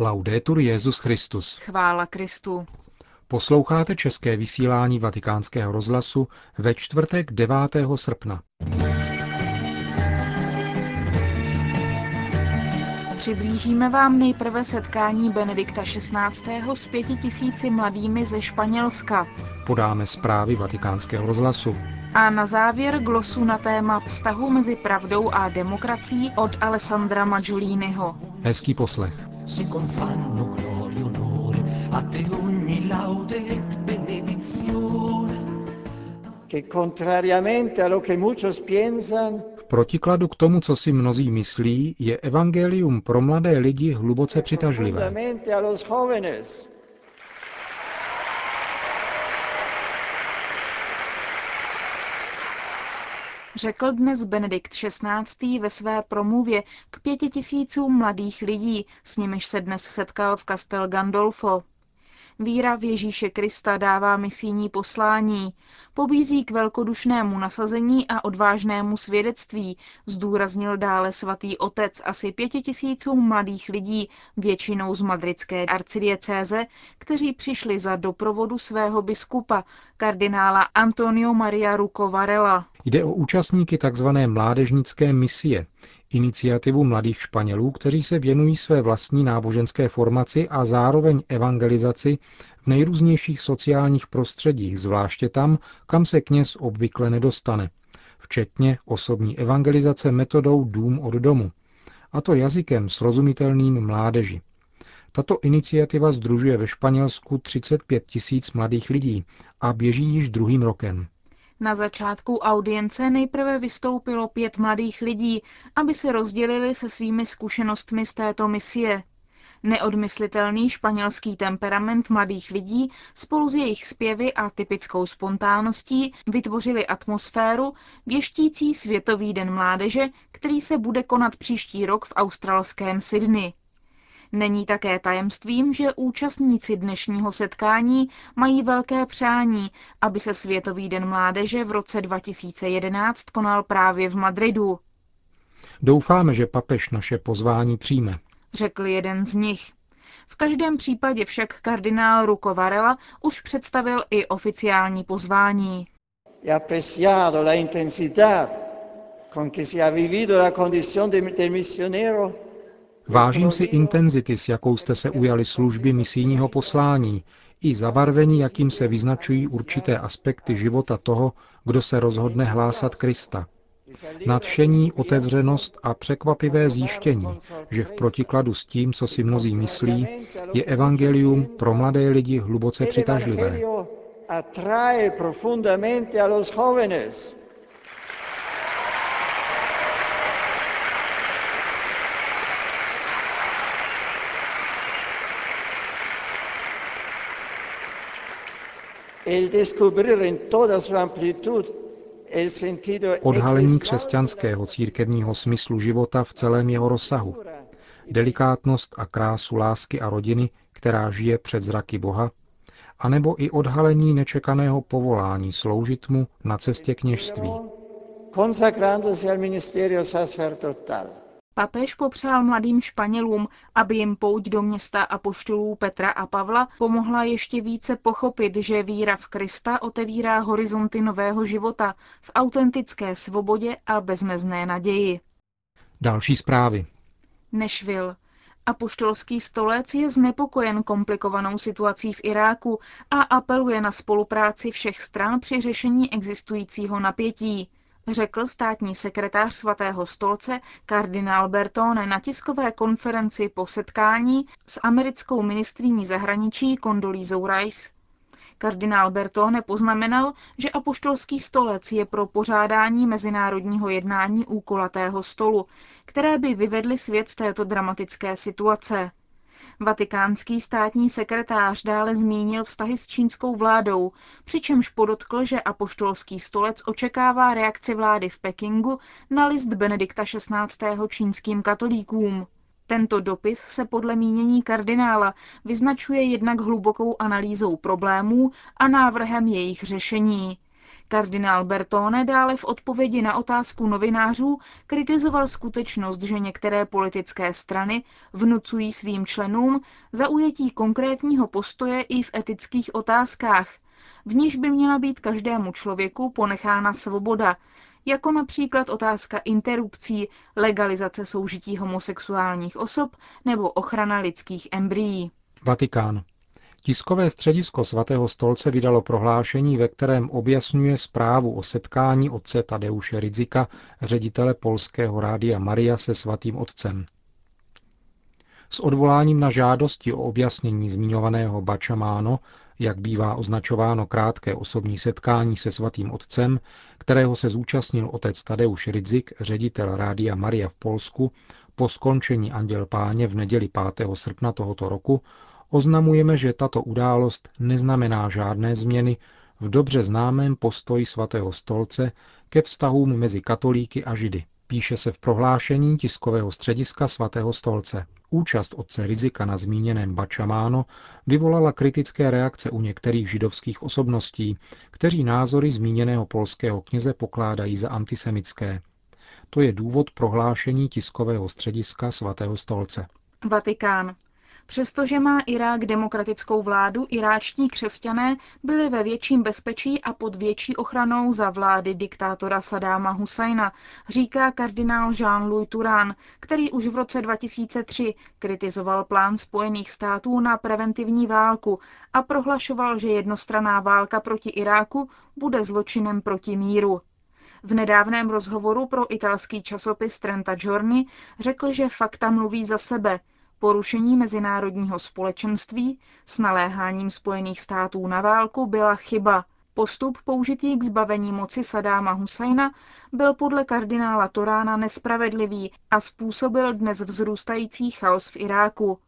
Laudetur Jezus Christus. Chvála Kristu. Posloucháte české vysílání Vatikánského rozhlasu ve čtvrtek 9. srpna. Přiblížíme vám nejprve setkání Benedikta XVI. s pěti tisíci mladými ze Španělska. Podáme zprávy Vatikánského rozhlasu. A na závěr glosu na téma vztahu mezi pravdou a demokracií od Alessandra Maggioliniho. Hezký poslech. Si confanno gloria e onore, a te ogni laude et benedizione. che contrariamente a lo che muchos piensan, V protikladu k tomu, co si mnozí myslí, je evangelium pro mladé lidi hluboce přitažlivé. Řekl dnes Benedikt XVI. ve své promluvě k pěti tisícům mladých lidí, s nimiž se dnes setkal v Castel Gandolfo. Víra v Ježíše Krista dává misijní poslání, pobízí k velkodušnému nasazení a odvážnému svědectví, zdůraznil dále svatý otec asi pěti tisícům mladých lidí, většinou z madridské arcidiecéze, kteří přišli za doprovodu svého biskupa, kardinála Antonio Maria Ruco Varela. Jde o účastníky tzv. mládežnické misie, iniciativu mladých Španělů, kteří se věnují své vlastní náboženské formaci a zároveň evangelizaci v nejrůznějších sociálních prostředích, zvláště tam, kam se kněz obvykle nedostane, včetně osobní evangelizace metodou dům od domu, a to jazykem srozumitelným mládeži. Tato iniciativa združuje ve Španělsku 35 tisíc mladých lidí a běží již druhým rokem. Na začátku audience nejprve vystoupilo pět mladých lidí, aby se rozdělili se svými zkušenostmi z této misie. Neodmyslitelný španělský temperament mladých lidí spolu s jejich zpěvy a typickou spontánností vytvořili atmosféru věštící Světový den mládeže, který se bude konat příští rok v australském Sydney. Není také tajemstvím, že účastníci dnešního setkání mají velké přání, aby se Světový den mládeže v roce 2011 konal právě v Madridu, Doufáme, že papež naše pozvání přijme. řekl jeden z nich. V každém případě však kardinál Ruko Varela už představil i oficiální pozvání. intensidad con que se ha vivido la condición de, del misionero Vážím si intenzity, s jakou jste se ujali služby misijního poslání, i zabarvení, jakým se vyznačují určité aspekty života toho, kdo se rozhodne hlásat Krista. Nadšení, otevřenost a překvapivé zjištění, že v protikladu s tím, co si mnozí myslí, je evangelium pro mladé lidi hluboce přitažlivé. El descubrir en toda su amplitud Odhalení křesťanského církevního smyslu života v celém jeho rozsahu, delikátnost a krásu lásky a rodiny, která žije před zraky Boha, anebo i odhalení nečekaného povolání sloužit mu na cestě kněžství. consagrándose al ministerio sacerdotal. Papež popřál mladým Španělům, aby jim pouť do města apoštolů Petra a Pavla pomohla ještě více pochopit, že víra v Krista otevírá horizonty nového života v autentické svobodě a bezmezné naději. Další zprávy. Nešvil. Apoštolský stolec je znepokojen komplikovanou situací v Iráku a apeluje na spolupráci všech stran při řešení existujícího napětí, řekl státní sekretář svatého stolce kardinál Bertone na tiskové konferenci po setkání s americkou ministrní zahraničí Kondolízou Rice. Kardinál Bertone poznamenal, že apoštolský stolec je pro pořádání mezinárodního jednání úkolatého stolu, které by vyvedly svět z této dramatické situace. Vatikánský státní sekretář dále zmínil vztahy s čínskou vládou, přičemž podotkl, že apoštolský stolec očekává reakci vlády v Pekingu na list Benedikta XVI. čínským katolíkům. Tento dopis se podle mínění kardinála vyznačuje jednak hlubokou analýzou problémů a návrhem jejich řešení. Kardinál Bertone dále v odpovědi na otázku novinářů kritizoval skutečnost, že některé politické strany vnucují svým členům zaujetí konkrétního postoje i v etických otázkách, v níž by měla být každému člověku ponechána svoboda, jako například otázka interrupcí, legalizace soužití homosexuálních osob nebo ochrana lidských embryí. Vatikán. Tiskové středisko svatého stolce vydalo prohlášení, ve kterém objasňuje zprávu o setkání otce Tadeuše Ridzika, ředitele polského rádia Maria se svatým otcem. S odvoláním na žádosti o objasnění zmiňovaného Bačamáno, jak bývá označováno krátké osobní setkání se svatým otcem, kterého se zúčastnil otec Tadeusz Rydzik, ředitel rádia Maria v Polsku, po skončení Anděl Páně v neděli 5. srpna tohoto roku, oznamujeme, že tato událost neznamená žádné změny v dobře známém postoji svatého stolce ke vztahům mezi katolíky a židy. Píše se v prohlášení tiskového střediska svatého stolce. Účast otce Rizika na zmíněném Bačamáno vyvolala kritické reakce u některých židovských osobností, kteří názory zmíněného polského kněze pokládají za antisemické. To je důvod prohlášení tiskového střediska svatého stolce. Vatikán. Přestože má Irák demokratickou vládu, iráčtí křesťané byli ve větším bezpečí a pod větší ochranou za vlády diktátora Sadáma Husajna, říká kardinál Jean-Louis Turán, který už v roce 2003 kritizoval plán Spojených států na preventivní válku a prohlašoval, že jednostraná válka proti Iráku bude zločinem proti míru. V nedávném rozhovoru pro italský časopis Trenta Giorni řekl, že fakta mluví za sebe – Porušení mezinárodního společenství s naléháním Spojených států na válku byla chyba. Postup použitý k zbavení moci Sadáma Husajna byl podle kardinála Torána nespravedlivý a způsobil dnes vzrůstající chaos v Iráku.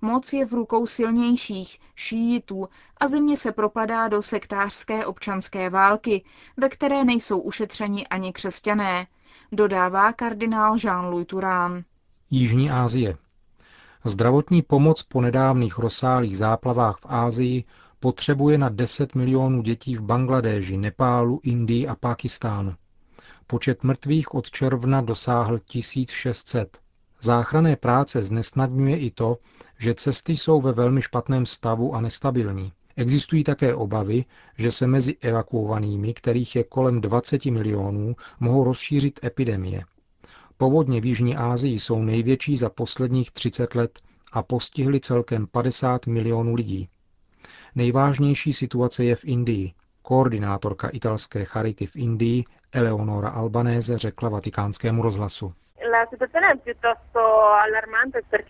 Moc je v rukou silnějších, šíjitů a země se propadá do sektářské občanské války, ve které nejsou ušetřeni ani křesťané, dodává kardinál Jean-Louis Turán. Jižní Asie. Zdravotní pomoc po nedávných rozsáhlých záplavách v Ázii potřebuje na 10 milionů dětí v Bangladéži, Nepálu, Indii a Pákistánu. Počet mrtvých od června dosáhl 1600. Záchranné práce znesnadňuje i to, že cesty jsou ve velmi špatném stavu a nestabilní. Existují také obavy, že se mezi evakuovanými, kterých je kolem 20 milionů, mohou rozšířit epidemie. Povodně v Jižní Asii jsou největší za posledních 30 let a postihly celkem 50 milionů lidí. Nejvážnější situace je v Indii. Koordinátorka italské charity v Indii Eleonora Albanese řekla vatikánskému rozhlasu.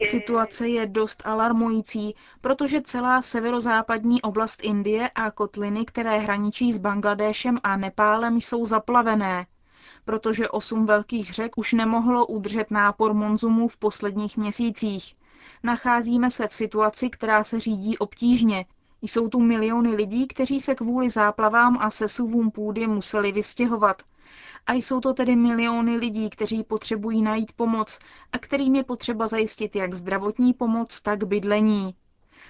Situace je dost alarmující, protože celá severozápadní oblast Indie a kotliny, které hraničí s Bangladéšem a Nepálem, jsou zaplavené protože osm velkých řek už nemohlo udržet nápor monzumů v posledních měsících. Nacházíme se v situaci, která se řídí obtížně. Jsou tu miliony lidí, kteří se kvůli záplavám a sesuvům půdy museli vystěhovat. A jsou to tedy miliony lidí, kteří potřebují najít pomoc a kterým je potřeba zajistit jak zdravotní pomoc, tak bydlení.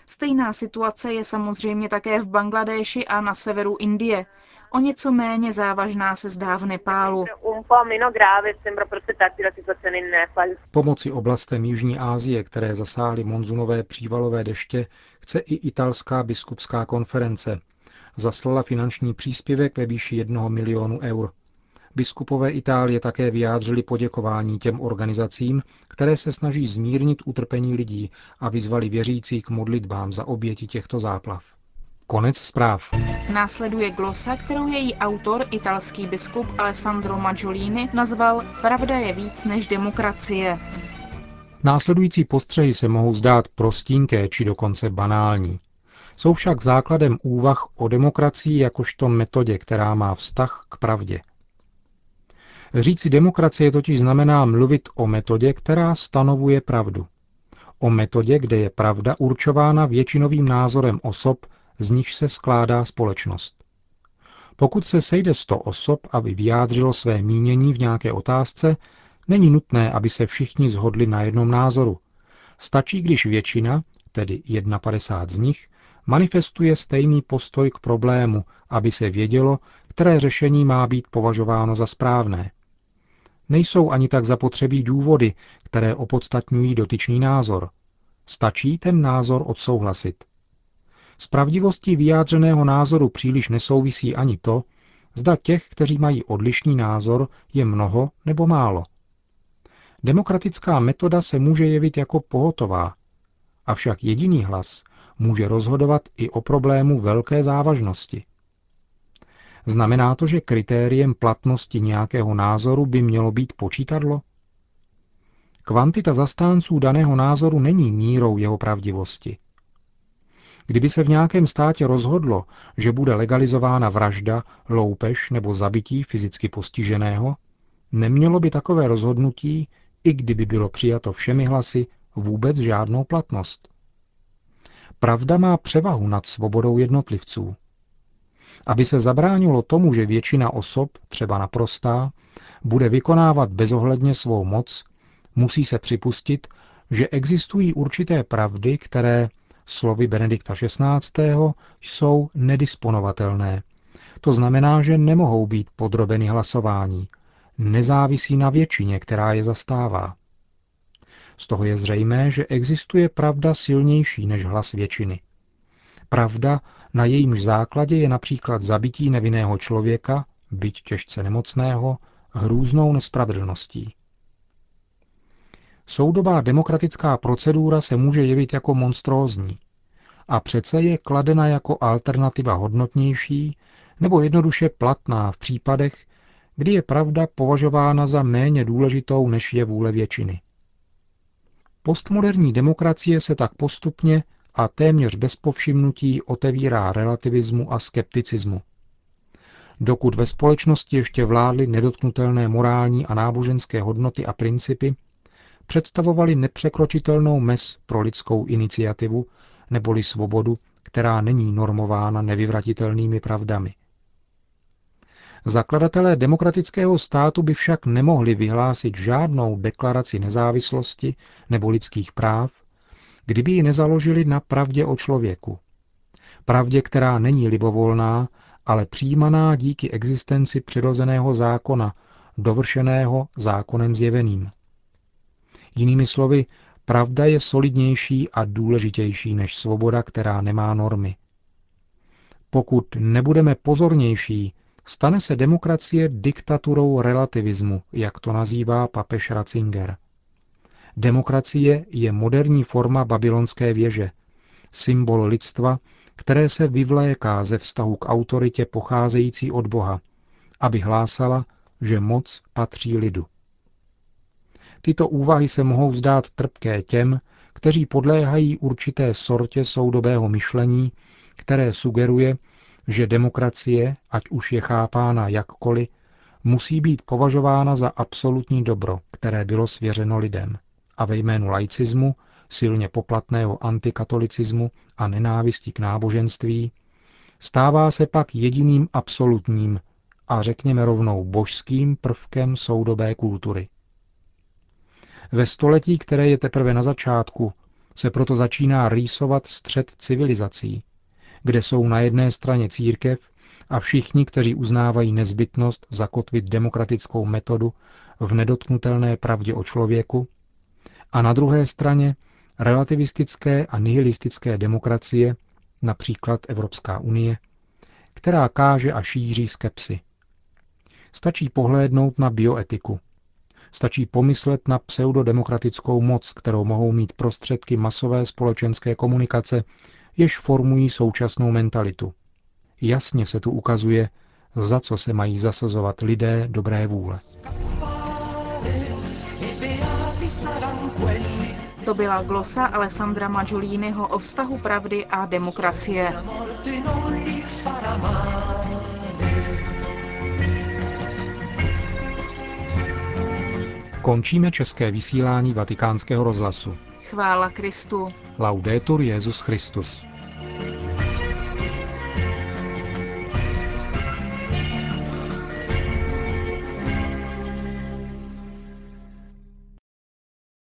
Stejná situace je samozřejmě také v Bangladéši a na severu Indie. O něco méně závažná se zdá v Nepálu. Pomoci oblastem Jižní Asie, které zasáhly monzunové přívalové deště, chce i italská biskupská konference. Zaslala finanční příspěvek ve výši jednoho milionu eur. Biskupové Itálie také vyjádřili poděkování těm organizacím, které se snaží zmírnit utrpení lidí a vyzvali věřící k modlitbám za oběti těchto záplav. Konec zpráv. Následuje glosa, kterou její autor, italský biskup Alessandro Maggiolini, nazval Pravda je víc než demokracie. Následující postřehy se mohou zdát prostínké či dokonce banální. Jsou však základem úvah o demokracii jakožto metodě, která má vztah k pravdě. Říci demokracie totiž znamená mluvit o metodě, která stanovuje pravdu. O metodě, kde je pravda určována většinovým názorem osob, z nich se skládá společnost. Pokud se sejde 100 osob, aby vyjádřilo své mínění v nějaké otázce, není nutné, aby se všichni zhodli na jednom názoru. Stačí, když většina, tedy 51 z nich, manifestuje stejný postoj k problému, aby se vědělo, které řešení má být považováno za správné. Nejsou ani tak zapotřebí důvody, které opodstatňují dotyčný názor. Stačí ten názor odsouhlasit. S pravdivostí vyjádřeného názoru příliš nesouvisí ani to, zda těch, kteří mají odlišný názor, je mnoho nebo málo. Demokratická metoda se může jevit jako pohotová, avšak jediný hlas může rozhodovat i o problému velké závažnosti. Znamená to, že kritériem platnosti nějakého názoru by mělo být počítadlo? Kvantita zastánců daného názoru není mírou jeho pravdivosti. Kdyby se v nějakém státě rozhodlo, že bude legalizována vražda, loupež nebo zabití fyzicky postiženého, nemělo by takové rozhodnutí, i kdyby bylo přijato všemi hlasy, vůbec žádnou platnost. Pravda má převahu nad svobodou jednotlivců. Aby se zabránilo tomu, že většina osob, třeba naprostá, bude vykonávat bezohledně svou moc, musí se připustit, že existují určité pravdy, které, slovy Benedikta XVI., jsou nedisponovatelné. To znamená, že nemohou být podrobeny hlasování. Nezávisí na většině, která je zastává. Z toho je zřejmé, že existuje pravda silnější než hlas většiny. Pravda, na jejímž základě je například zabití nevinného člověka, byť těžce nemocného, hrůznou nespravedlností. Soudobá demokratická procedura se může jevit jako monstrózní a přece je kladena jako alternativa hodnotnější nebo jednoduše platná v případech, kdy je pravda považována za méně důležitou, než je vůle většiny. Postmoderní demokracie se tak postupně a téměř bez povšimnutí otevírá relativismu a skepticismu. Dokud ve společnosti ještě vládly nedotknutelné morální a náboženské hodnoty a principy, představovali nepřekročitelnou mez pro lidskou iniciativu neboli svobodu, která není normována nevyvratitelnými pravdami. Zakladatelé demokratického státu by však nemohli vyhlásit žádnou deklaraci nezávislosti nebo lidských práv, kdyby ji nezaložili na pravdě o člověku. Pravdě, která není libovolná, ale přijímaná díky existenci přirozeného zákona, dovršeného zákonem zjeveným. Jinými slovy, pravda je solidnější a důležitější než svoboda, která nemá normy. Pokud nebudeme pozornější, stane se demokracie diktaturou relativismu, jak to nazývá papež Ratzinger. Demokracie je moderní forma babylonské věže, symbol lidstva, které se vyvléká ze vztahu k autoritě pocházející od Boha, aby hlásala, že moc patří lidu. Tyto úvahy se mohou zdát trpké těm, kteří podléhají určité sortě soudobého myšlení, které sugeruje, že demokracie, ať už je chápána jakkoliv, musí být považována za absolutní dobro, které bylo svěřeno lidem. A ve jménu laicismu, silně poplatného antikatolicismu a nenávisti k náboženství, stává se pak jediným absolutním a řekněme rovnou božským prvkem soudobé kultury. Ve století, které je teprve na začátku, se proto začíná rýsovat střed civilizací, kde jsou na jedné straně církev a všichni, kteří uznávají nezbytnost zakotvit demokratickou metodu v nedotknutelné pravdě o člověku, a na druhé straně relativistické a nihilistické demokracie, například Evropská unie, která káže a šíří skepsy. Stačí pohlédnout na bioetiku, Stačí pomyslet na pseudodemokratickou moc, kterou mohou mít prostředky masové společenské komunikace, jež formují současnou mentalitu. Jasně se tu ukazuje, za co se mají zasazovat lidé dobré vůle. To byla glosa Alessandra Maggioliniho o vztahu pravdy a demokracie. Končíme české vysílání vatikánského rozhlasu. Chvála Kristu. Laudetur Jezus Christus.